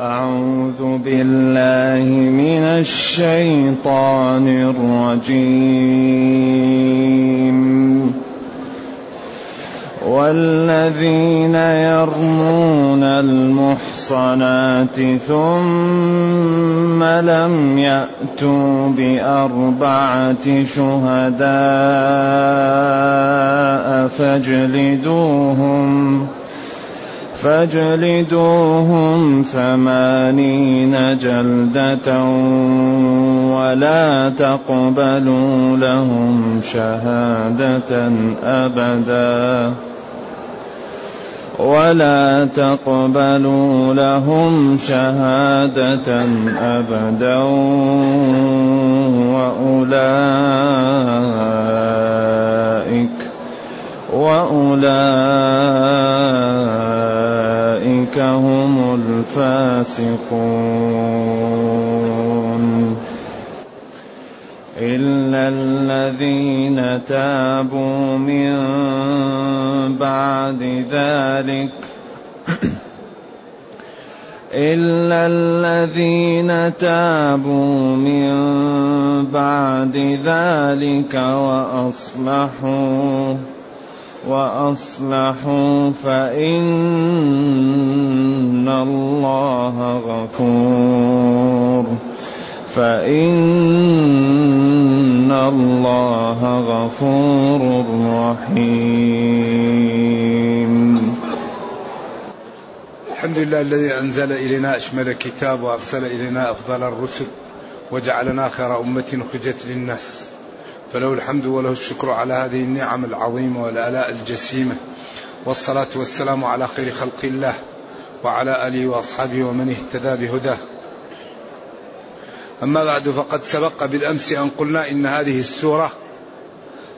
أعوذ بالله من الشيطان الرجيم. والذين يرمون المحصنات ثم لم يأتوا بأربعة شهداء فاجلدوهم فاجلدوهم ثمانين جلدة ولا تقبلوا لهم شهادة أبدا ولا تقبلوا لهم شهادة أبدا وأولئك وأولئك هم الفاسقون. إلا الذين تابوا من بعد ذلك. إلا الذين تابوا من بعد ذلك وأصلحوا وأصلحوا فإن الله غفور فإن الله غفور رحيم. الحمد لله الذي أنزل إلينا أشمل كتاب وأرسل إلينا أفضل الرسل وجعلنا خير أمة أخرجت للناس. فله الحمد وله الشكر على هذه النعم العظيمة والآلاء الجسيمة. والصلاة والسلام على خير خلق الله وعلى آله وأصحابه ومن اهتدى بهداه. أما بعد فقد سبق بالأمس أن قلنا إن هذه السورة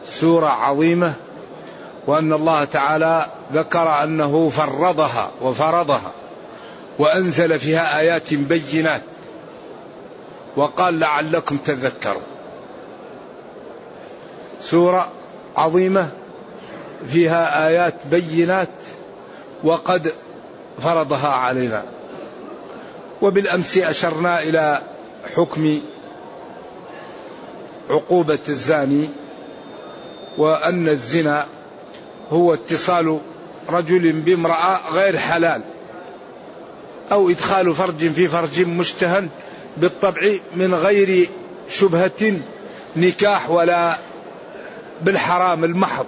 سورة عظيمة وأن الله تعالى ذكر أنه فرضها وفرضها وأنزل فيها آيات بينات وقال لعلكم تذكرون. سورة عظيمة فيها آيات بينات وقد فرضها علينا. وبالأمس أشرنا إلى حكم عقوبة الزاني وأن الزنا هو اتصال رجل بامرأة غير حلال أو إدخال فرج في فرج مشتهى بالطبع من غير شبهة نكاح ولا بالحرام المحض.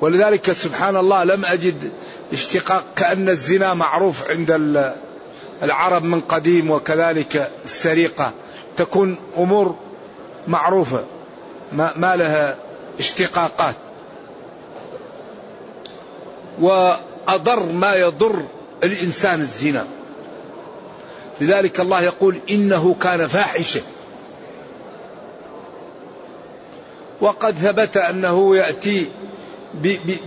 ولذلك سبحان الله لم أجد اشتقاق كأن الزنا معروف عند العرب من قديم وكذلك السرقة. تكون أمور معروفة ما, ما لها اشتقاقات. وأضر ما يضر الإنسان الزنا. لذلك الله يقول إنه كان فاحشة. وقد ثبت أنه يأتي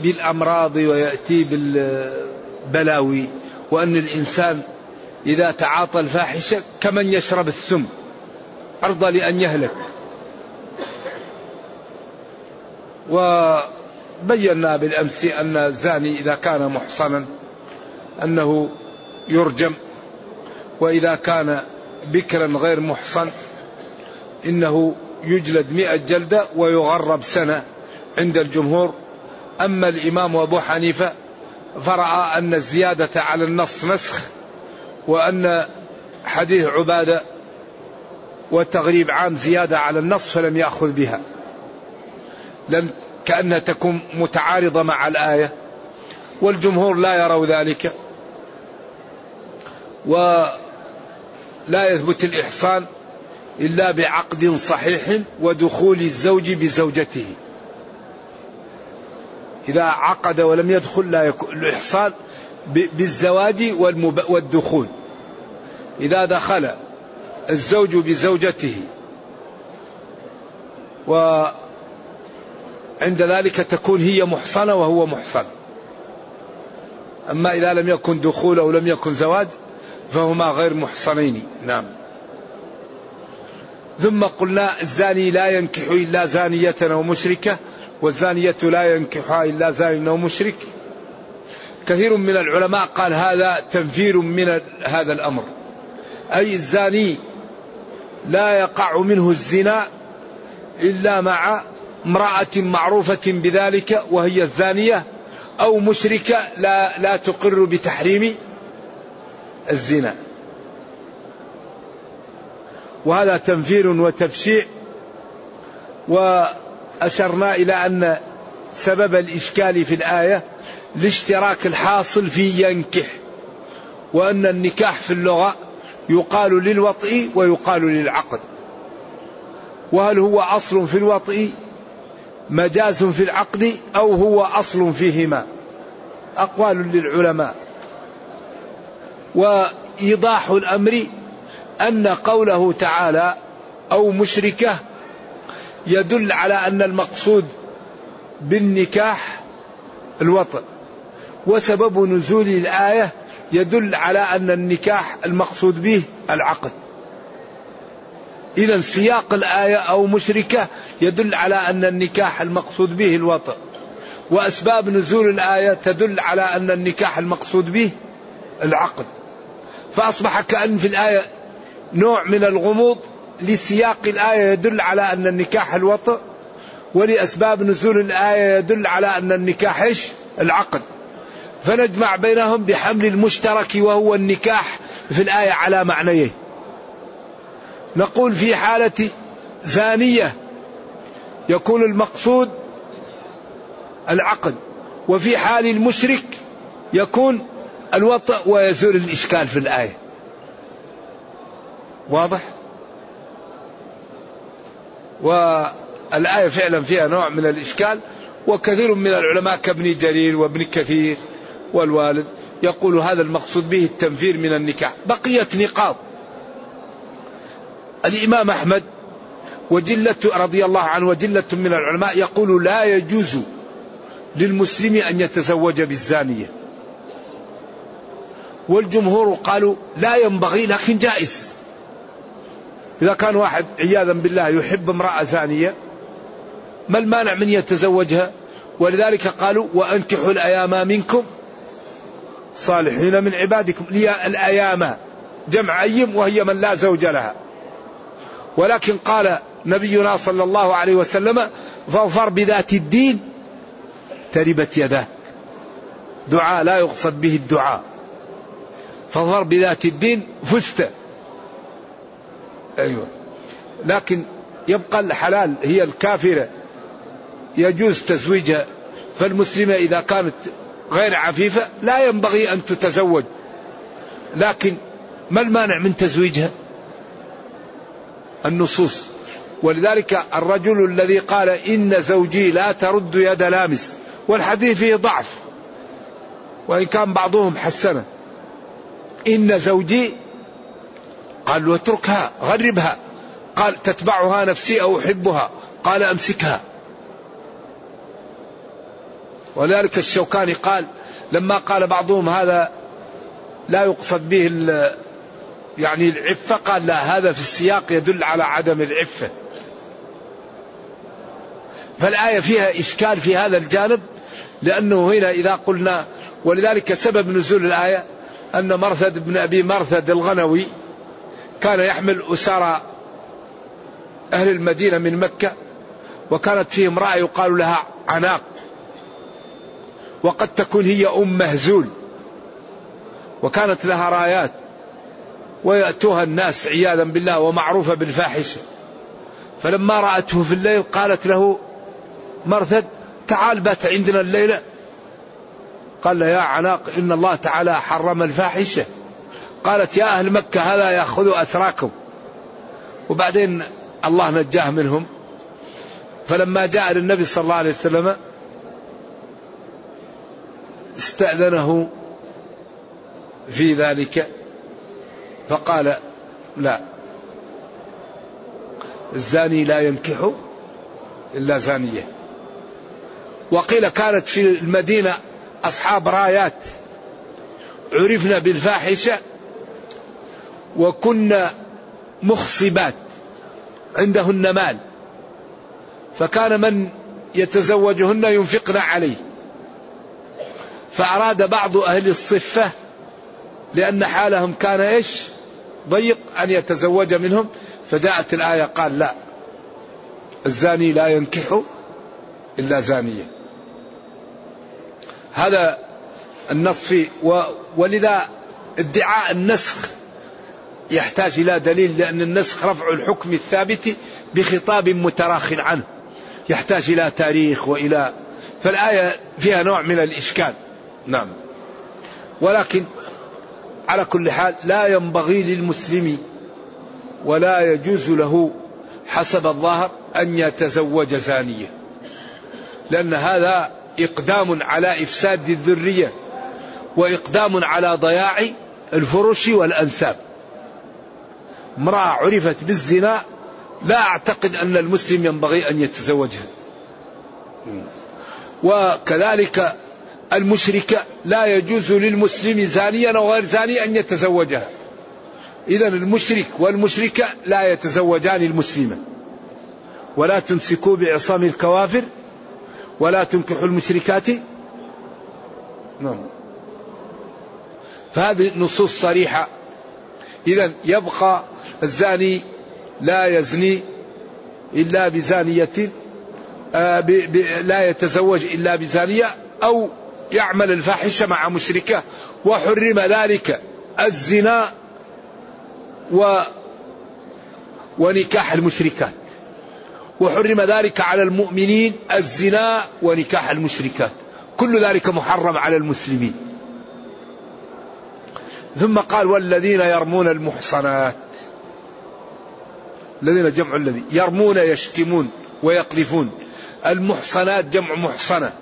بالأمراض ويأتي بالبلاوي وأن الإنسان إذا تعاطى الفاحشة كمن يشرب السم أرضى لأن يهلك. وبينا بالأمس أن الزاني إذا كان محصنا أنه يرجم وإذا كان بكرا غير محصن إنه يجلد مئة جلدة ويغرب سنة عند الجمهور. أما الإمام أبو حنيفة فرأى أن الزيادة على النص نسخ وأن حديث عبادة والتغريب عام زيادة على النص فلم يأخذ بها. لن كأنها تكون متعارضة مع الآية والجمهور لا يروا ذلك ولا يثبت الإحصان إلا بعقد صحيح ودخول الزوج بزوجته. إذا عقد ولم يدخل لا يكون الإحصان بالزواج والدخول. إذا دخل الزوج بزوجته. وعند ذلك تكون هي محصنة وهو محصن. أما إذا لم يكن دخول أو لم يكن زواج فهما غير محصنين. نعم. ثم قلنا الزاني لا ينكح إلا زانية أو مشركة والزانية لا ينكحها إلا زان أو مشرك كثير من العلماء قال هذا تنفير من هذا الأمر أي الزاني لا يقع منه الزنا إلا مع امرأة معروفة بذلك وهي الزانية أو مشركة لا لا تقر بتحريم الزنا. وهذا تنفير وتفشيع وأشرنا إلى أن سبب الإشكال في الآية الاشتراك الحاصل في ينكح وأن النكاح في اللغة يقال للوطء ويقال للعقد. وهل هو أصل في الوطء مجاز في العقد أو هو أصل فيهما؟ أقوال للعلماء. وإيضاح الأمر أن قوله تعالى أو مشركة يدل على أن المقصود بالنكاح الوطن. وسبب نزول الآية يدل على أن النكاح المقصود به العقد. إذا سياق الآية أو مشركة يدل على أن النكاح المقصود به الوطن. وأسباب نزول الآية تدل على أن النكاح المقصود به العقد. فأصبح كأن في الآية نوع من الغموض لسياق الآية يدل على أن النكاح الوطء ولأسباب نزول الآية يدل على أن النكاح العقد. فنجمع بينهم بحمل المشترك وهو النكاح في الآية على معنيه نقول في حالة زانية يكون المقصود العقد وفي حال المشرك يكون الوطأ ويزول الإشكال في الآية. واضح؟ والآية فعلا فيها نوع من الإشكال وكثير من العلماء كابن جرير وابن كثير والوالد يقول هذا المقصود به التنفير من النكاح. بقية نقاط. الإمام أحمد وجلة رضي الله عنه وجلة من العلماء يقول لا يجوز للمسلم أن يتزوج بالزانية. والجمهور قالوا لا ينبغي لكن جائز. إذا كان واحد عياذا بالله يحب امرأة زانية ما المانع من يتزوجها؟ ولذلك قالوا وأنكحوا الأيام منكم صالحين من عبادكم. الأيام جمع أيم وهي من لا زوج لها. ولكن قال نبينا صلى الله عليه وسلم فاظفر بذات الدين تربت يداك. دعاء لا يقصد به الدعاء. فاظفر بذات الدين فزت. أيوة. لكن يبقى الحلال هي الكافرة. يجوز تزويجها. فالمسلمة إذا كانت غير عفيفة لا ينبغي أن تتزوج. لكن ما المانع من تزويجها؟ النصوص. ولذلك الرجل الذي قال إن زوجي لا ترد يد لامس والحديث فيه ضعف. وإن كان بعضهم حسنه. إن زوجي قال له اتركها غربها. قال تتبعها نفسي أو أحبها. قال أمسكها. ولذلك الشوكاني قال لما قال بعضهم هذا لا يقصد به يعني العفة قال لا هذا في السياق يدل على عدم العفة. فالآية فيها إشكال في هذا الجانب لأنه هنا إذا قلنا ولذلك سبب نزول الآية أن مرثد بن أبي مرثد الغنوي كان يحمل أسارى أهل المدينة من مكة وكانت فيه امرأة يقال لها عناق. وقد تكون هي أم مهزول وكانت لها رايات ويأتوها الناس عياذا بالله ومعروفة بالفاحشة. فلما رأته في الليل قالت له مرثد تعال بات عندنا الليلة. قال يا عناق إن الله تعالى حرم الفاحشة. قالت يا أهل مكة هذا يأخذ أسراكم. وبعدين الله نجاه منهم. فلما جاء للنبي صلى الله عليه وسلم استأذنه في ذلك. فقال لا. الزاني لا ينكح إلا زانية. وقيل كانت في المدينة أصحاب رايات. عرفنا بالفاحشة. وكنا مخصبات عندهن مال فكان من يتزوجهن ينفقن عليه. فأراد بعض أهل الصفة لأن حالهم كان إيش؟ ضيق أن يتزوج منهم. فجاءت الآية قال لا الزاني لا ينكح إلا زانية. هذا النص فيه ولذا ادعاء النسخ يحتاج إلى دليل لأن النسخ رفع الحكم الثابت بخطاب متراخ عنه. يحتاج إلى تاريخ وإلى فالآية فيها نوع من الإشكال. نعم. ولكن على كل حال لا ينبغي للمسلم ولا يجوز له حسب الظاهر أن يتزوج زانية لأن هذا إقدام على إفساد الذرية وإقدام على ضياع الفرش والأنساب. امرأة عرفت بالزنا لا أعتقد أن المسلم ينبغي أن يتزوجها. وكذلك المشركة لا يجوز للمسلم زانيا أو غير زاني أن يتزوجها. إذا المشرك والمشركة لا يتزوجان المسلمة ولا تمسكوا بعصام الكوافر ولا تنكحوا المشركات. نعم. فهذه نصوص صريحة. إذا يبقى الزاني لا يزني إلا بزانية آه لا يتزوج إلا بزانية أو يعمل الفاحشة مع مشركة وحرم ذلك الزنا و ونكاح المشركات. وحرم ذلك على المؤمنين الزنا ونكاح المشركات. كل ذلك محرم على المسلمين. ثم قال والذين يرمون المحصنات. الذين جمع الذي يرمون يشتمون ويقذفون. المحصنات جمع محصنة.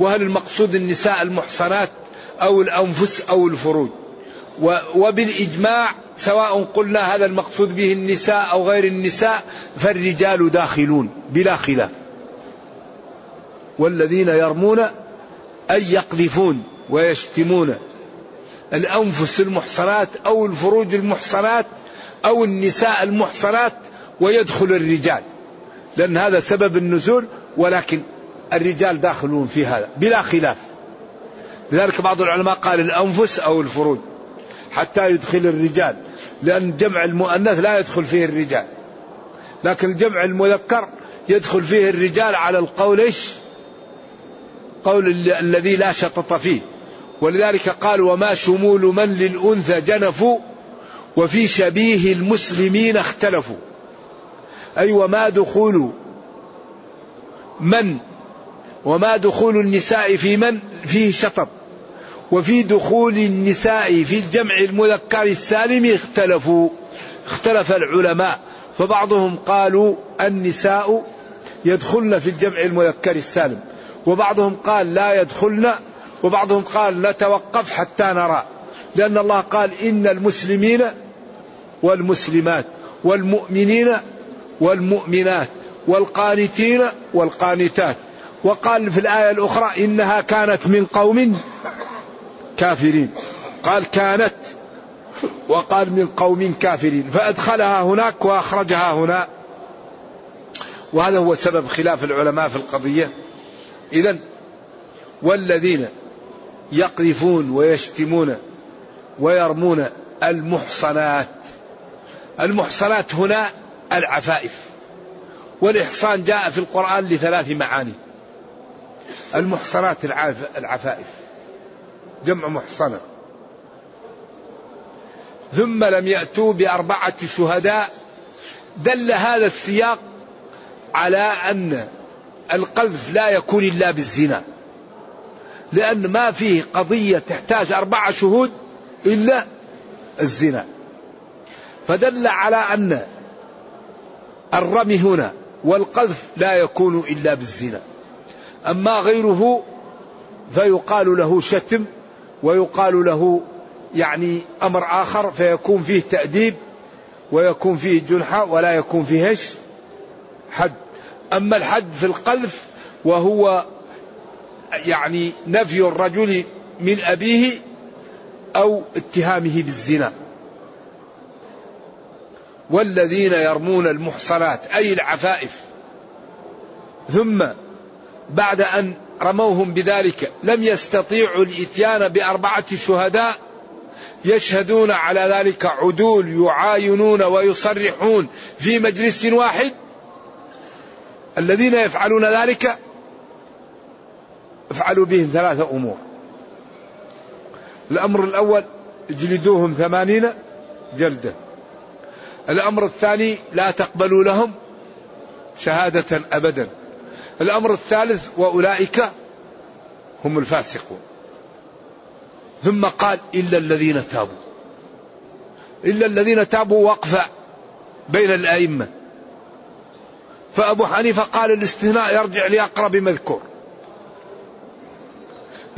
وهل المقصود النساء المحصنات أو الأنفس أو الفروج؟ وبالإجماع سواء قلنا هذا المقصود به النساء أو غير النساء فالرجال داخلون بلا خلاف. والذين يرمون أي يقذفون ويشتمون. الأنفس المحصنات أو الفروج المحصنات أو النساء المحصنات ويدخل الرجال. لأن هذا سبب النزول ولكن الرجال داخلون في هذا بلا خلاف. لذلك بعض العلماء قال الأنفس أو الفروج حتى يدخل الرجال لأن جمع المؤنث لا يدخل فيه الرجال. لكن الجمع المذكر يدخل فيه الرجال على القول إيش؟ قول الذي لا شطط فيه. ولذلك قال وما شمول من للأنثى جنفوا وفي شبيه المسلمين اختلفوا. أي وما دخول من؟ وما دخول النساء في من؟ فيه شطط وفي دخول النساء في الجمع المذكر السالم اختلفوا. اختلف العلماء. فبعضهم قالوا النساء يدخلن في الجمع المذكر السالم. وبعضهم قال لا يدخلن وبعضهم قال نتوقف حتى نرى لأن الله قال إن المسلمين والمسلمات والمؤمنين والمؤمنات والقانتين والقانتات. وقال في الآية الأخرى إنها كانت من قوم كافرين. قال كانت وقال من قوم كافرين. فأدخلها هناك وأخرجها هنا. وهذا هو سبب خلاف العلماء في القضية. إذا والذين يقذفون ويشتمون ويرمون المحصنات. المحصنات هنا العفائف. والإحصان جاء في القرآن لثلاث معاني. المحصنات العفائف. جمع محصنة. ثم لم يأتوا بأربعة شهداء. دل هذا السياق على أن القذف لا يكون إلا بالزنا. لأن ما فيه قضية تحتاج أربعة شهود إلا الزنا. فدل على أن الرمي هنا والقذف لا يكون إلا بالزنا. أما غيره فيقال له شتم ويقال له يعني أمر آخر فيكون فيه تأديب ويكون فيه جنحة ولا يكون فيه حد. أما الحد في القذف وهو يعني نفي الرجل من أبيه أو اتهامه بالزنا. والذين يرمون المحصنات أي العفائف. ثم بعد أن رموهم بذلك لم يستطيعوا الإتيان بأربعة شهداء يشهدون على ذلك عدول يعاينون ويصرحون في مجلس واحد. الذين يفعلون ذلك افعلوا بهم ثلاثة أمور. الأمر الأول اجلدوهم ثمانين جلدة. الأمر الثاني لا تقبلوا لهم شهادة أبدا. الأمر الثالث وأولئك هم الفاسقون. ثم قال إلا الذين تابوا. إلا الذين تابوا وقفة بين الأئمة. فأبو حنيفة قال الاستثناء يرجع لأقرب مذكور.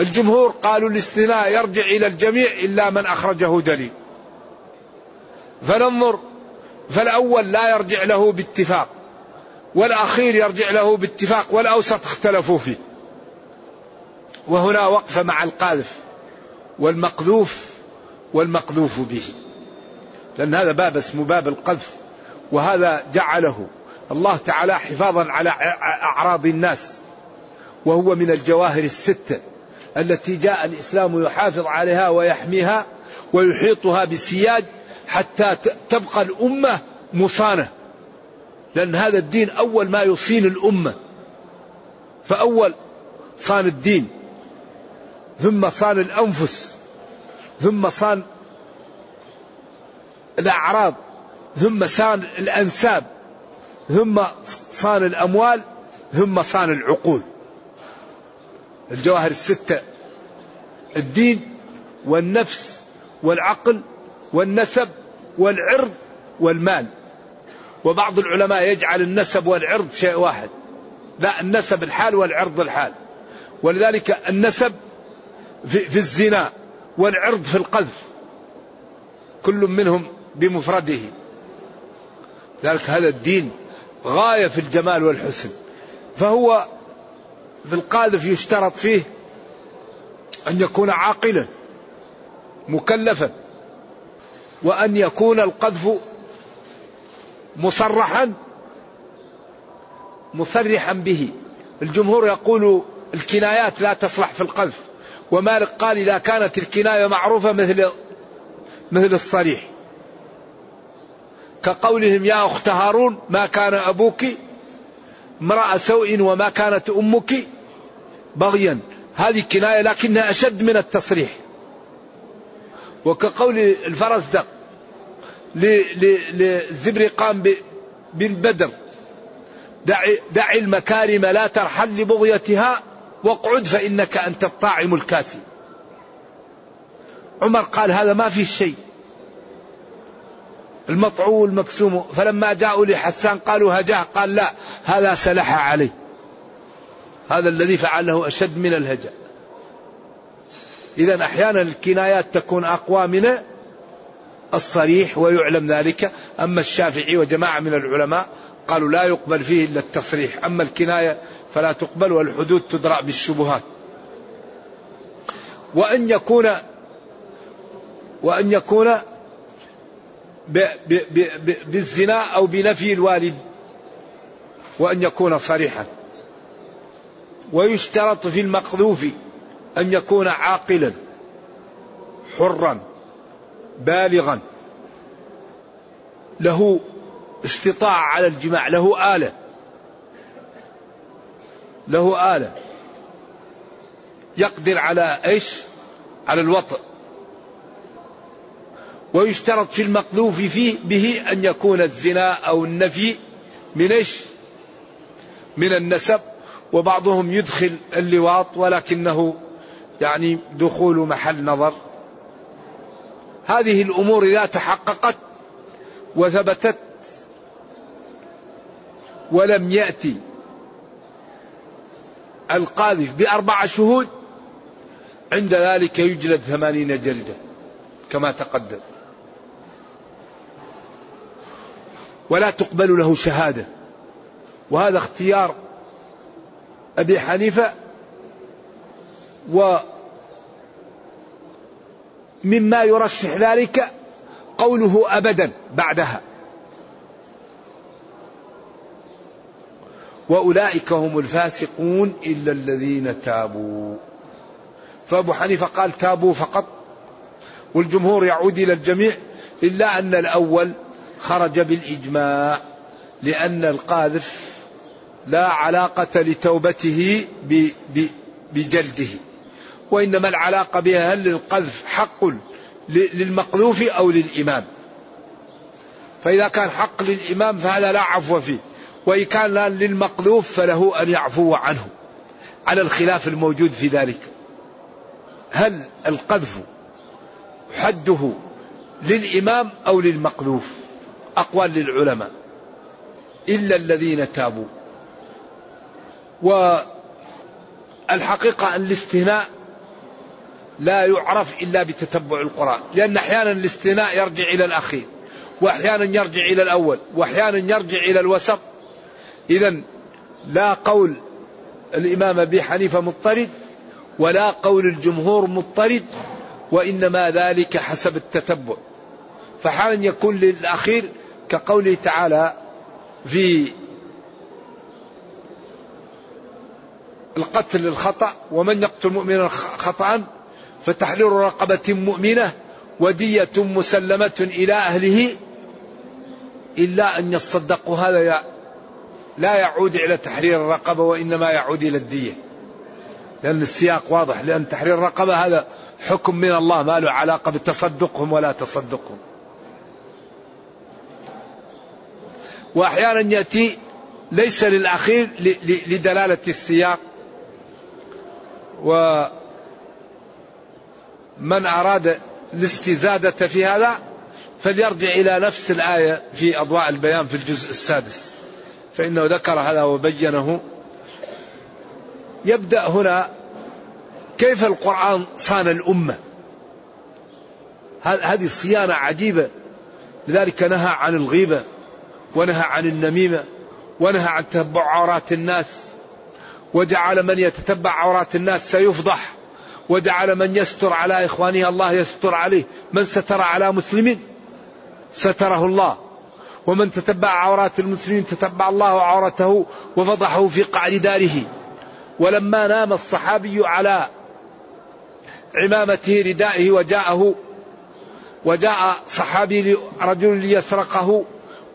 الجمهور قالوا الاستثناء يرجع إلى الجميع إلا من أخرجه دليل. فننظر. فالأول لا يرجع له باتفاق. والأخير يرجع له باتفاق والأوسط اختلفوا فيه. وهنا وقف مع القاذف والمقذوف والمقذوف به. لأن هذا باب اسمه باب القذف. وهذا جعله الله تعالى حفاظا على أعراض الناس. وهو من الجواهر الستة. التي جاء الإسلام يحافظ عليها ويحميها ويحيطها بسياج حتى تبقى الأمة مصانة. لأن هذا الدين أول ما يصين الأمة. فأول صان الدين. ثم صان الأنفس. ثم صان الأعراض. ثم صان الأنساب. ثم صان الأموال. ثم صان العقول. الجواهر الستة الدين والنفس والعقل والنسب والعرض والمال. وبعض العلماء يجعل النسب والعرض شيء واحد. لا النسب الحال والعرض الحال. ولذلك النسب في, في الزنا والعرض في القذف. كل منهم بمفرده. ذلك هذا الدين غاية في الجمال والحسن. فهو في القاذف يشترط فيه أن يكون عاقلا مكلفا وأن يكون القذف مصرحا مصرحا به. الجمهور يقول الكنايات لا تصلح في القذف. ومالك قال إذا كانت الكناية معروفة مثل مثل الصريح. كقولهم يا أخت هارون ما كان أبوك امرأة سوء وما كانت أمك بغيا. هذه كناية لكنها أشد من التصريح. وكقول الفرزدق للزبرقان بالبدر دع, دع المكارم لا ترحل لبغيتها واقعد فإنك أنت الطاعم الكاسي عمر قال هذا ما في شيء. المطعو المكسوم فلما جاءوا لحسان قالوا هجاه قال لا هذا سلح عليه. هذا الذي فعله أشد من الهجاء. إذا أحيانا الكنايات تكون أقوى من الصريح ويعلم ذلك. أما الشافعي وجماعة من العلماء قالوا لا يقبل فيه إلا التصريح. أما الكناية فلا تقبل والحدود تدرأ بالشبهات. وأن يكون وأن يكون بالزنا أو بنفي الوالد. وأن يكون صريحا. ويشترط في المقذوف أن يكون عاقلا حرا بالغا. له استطاعة على الجماع له آلة. له آلة. يقدر على إيش؟ على الوطء. ويشترط في المقذوف فيه به أن يكون الزنا أو النفي من إيش؟ من النسب. وبعضهم يدخل اللواط ولكنه يعني دخول محل نظر. هذه الأمور إذا تحققت وثبتت ولم يأتي القاذف بأربع شهود عند ذلك يجلد ثمانين جلدة كما تقدم. ولا تقبل له شهادة وهذا اختيار أبي حنيفة و مما يرشح ذلك قوله أبدا بعدها. وأولئك هم الفاسقون إلا الذين تابوا. فأبو حنيفة قال تابوا فقط. والجمهور يعود إلى الجميع إلا أن الأول خرج بالإجماع لأن القاذف لا علاقة لتوبته بجلده. وإنما العلاقة بها هل للقذف حق للمقذوف أو للإمام؟ فإذا كان حق للإمام فهذا لا عفو فيه. وإن كان للمقذوف فله أن يعفو عنه. على الخلاف الموجود في ذلك. هل القذف حده للإمام أو للمقذوف؟ أقوال للعلماء. إلا الذين تابوا. والحقيقة أن الاستثناء لا يعرف إلا بتتبع القرآن. لأن أحيانا الاستثناء يرجع إلى الأخير وأحيانا يرجع إلى الأول وأحيانا يرجع إلى الوسط. إذا لا قول الإمام أبي حنيفة مضطرد ولا قول الجمهور مضطرد وإنما ذلك حسب التتبع. فحالا يكون للأخير كقوله تعالى في القتل الخطأ ومن يقتل مؤمنا خطأ فتحرير رقبة مؤمنة ودية مسلمة إلى أهله إلا أن يصدقوا هذا لا يعود إلى تحرير الرقبة وإنما يعود إلى الدية. لأن السياق واضح لأن تحرير الرقبة هذا حكم من الله ما له علاقة بتصدقهم ولا تصدقهم. وأحيانا يأتي ليس للأخير لدلالة السياق ومن أراد الاستزادة في هذا فليرجع إلى نفس الآية في أضواء البيان في الجزء السادس. فإنه ذكر هذا وبينه. يبدأ هنا كيف القرآن صان الأمة. هذه الصيانة عجيبة. لذلك نهى عن الغيبة ونهى عن النميمة ونهى عن تتبع عورات الناس. وجعل من يتتبع عورات الناس سيفضح. وجعل من يستر على إخوانه الله يستر عليه. من ستر على مسلم ستره الله. ومن تتبع عورات المسلمين تتبع الله عورته وفضحه في قعر داره. ولما نام الصحابي على عمامته ردائه وجاءه وجاء صحابي رجل ليسرقه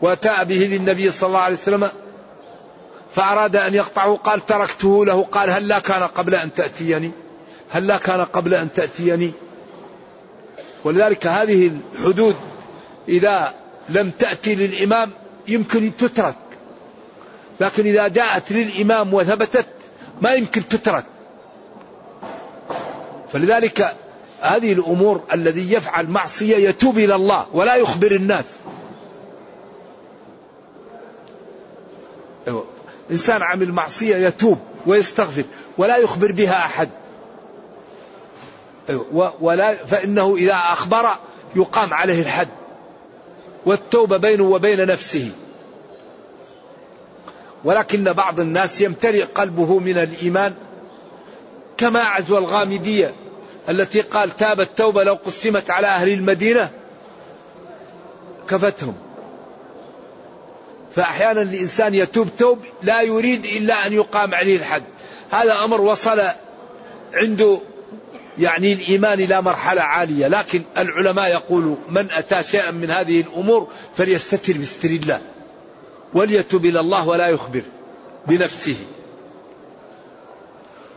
وأتى به للنبي صلى الله عليه وسلم فأراد أن يقطعه قال تركته له قال هل لا كان قبل أن تأتيني؟ هل لا كان قبل أن تأتيني؟ ولذلك هذه الحدود إذا لم تأتي للإمام يمكن تترك. لكن إذا جاءت للإمام وثبتت ما يمكن تترك. فلذلك هذه الأمور الذي يفعل معصية يتوب إلى الله ولا يخبر الناس. أيوة. إنسان عمل معصية يتوب ويستغفر ولا يخبر بها أحد. أيوة. ولا فإنه إذا أخبر يقام عليه الحد والتوبة بينه وبين نفسه. ولكن بعض الناس يمتلئ قلبه من الإيمان كما عزو الغامدية التي قال تاب التوبة لو قسمت على أهل المدينة كفتهم. فأحيانا الإنسان يتوب توب لا يريد إلا أن يقام عليه الحد. هذا أمر وصل عنده يعني الإيمان إلى مرحلة عالية. لكن العلماء يقولوا من أتى شيئا من هذه الأمور فليستتر بستر الله وليتوب إلى الله ولا يخبر بنفسه.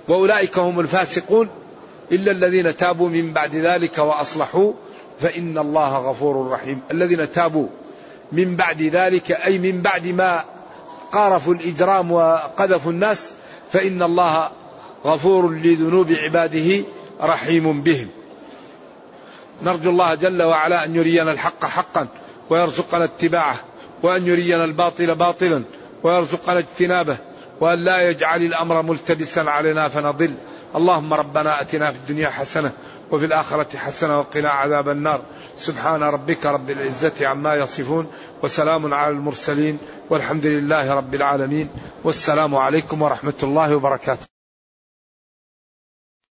وأولئك هم الفاسقون. إلا الذين تابوا من بعد ذلك وأصلحوا فإن الله غفور رحيم. الذين تابوا من بعد ذلك أي من بعد ما قارفوا الإجرام وقذفوا الناس فإن الله غفور لذنوب عباده رحيم بهم. نرجو الله جل وعلا أن يرينا الحق حقا ويرزقنا اتباعه وأن يرينا الباطل باطلا ويرزقنا اجتنابه وأن لا يجعل الأمر ملتبسا علينا فنضل. اللهم ربنا أتنا في الدنيا حسنة وفي الآخرة حسنة وقنا عذاب النار. سبحان ربك رب العزة عما يصفون وسلام على المرسلين والحمد لله رب العالمين. والسلام عليكم ورحمة الله وبركاته.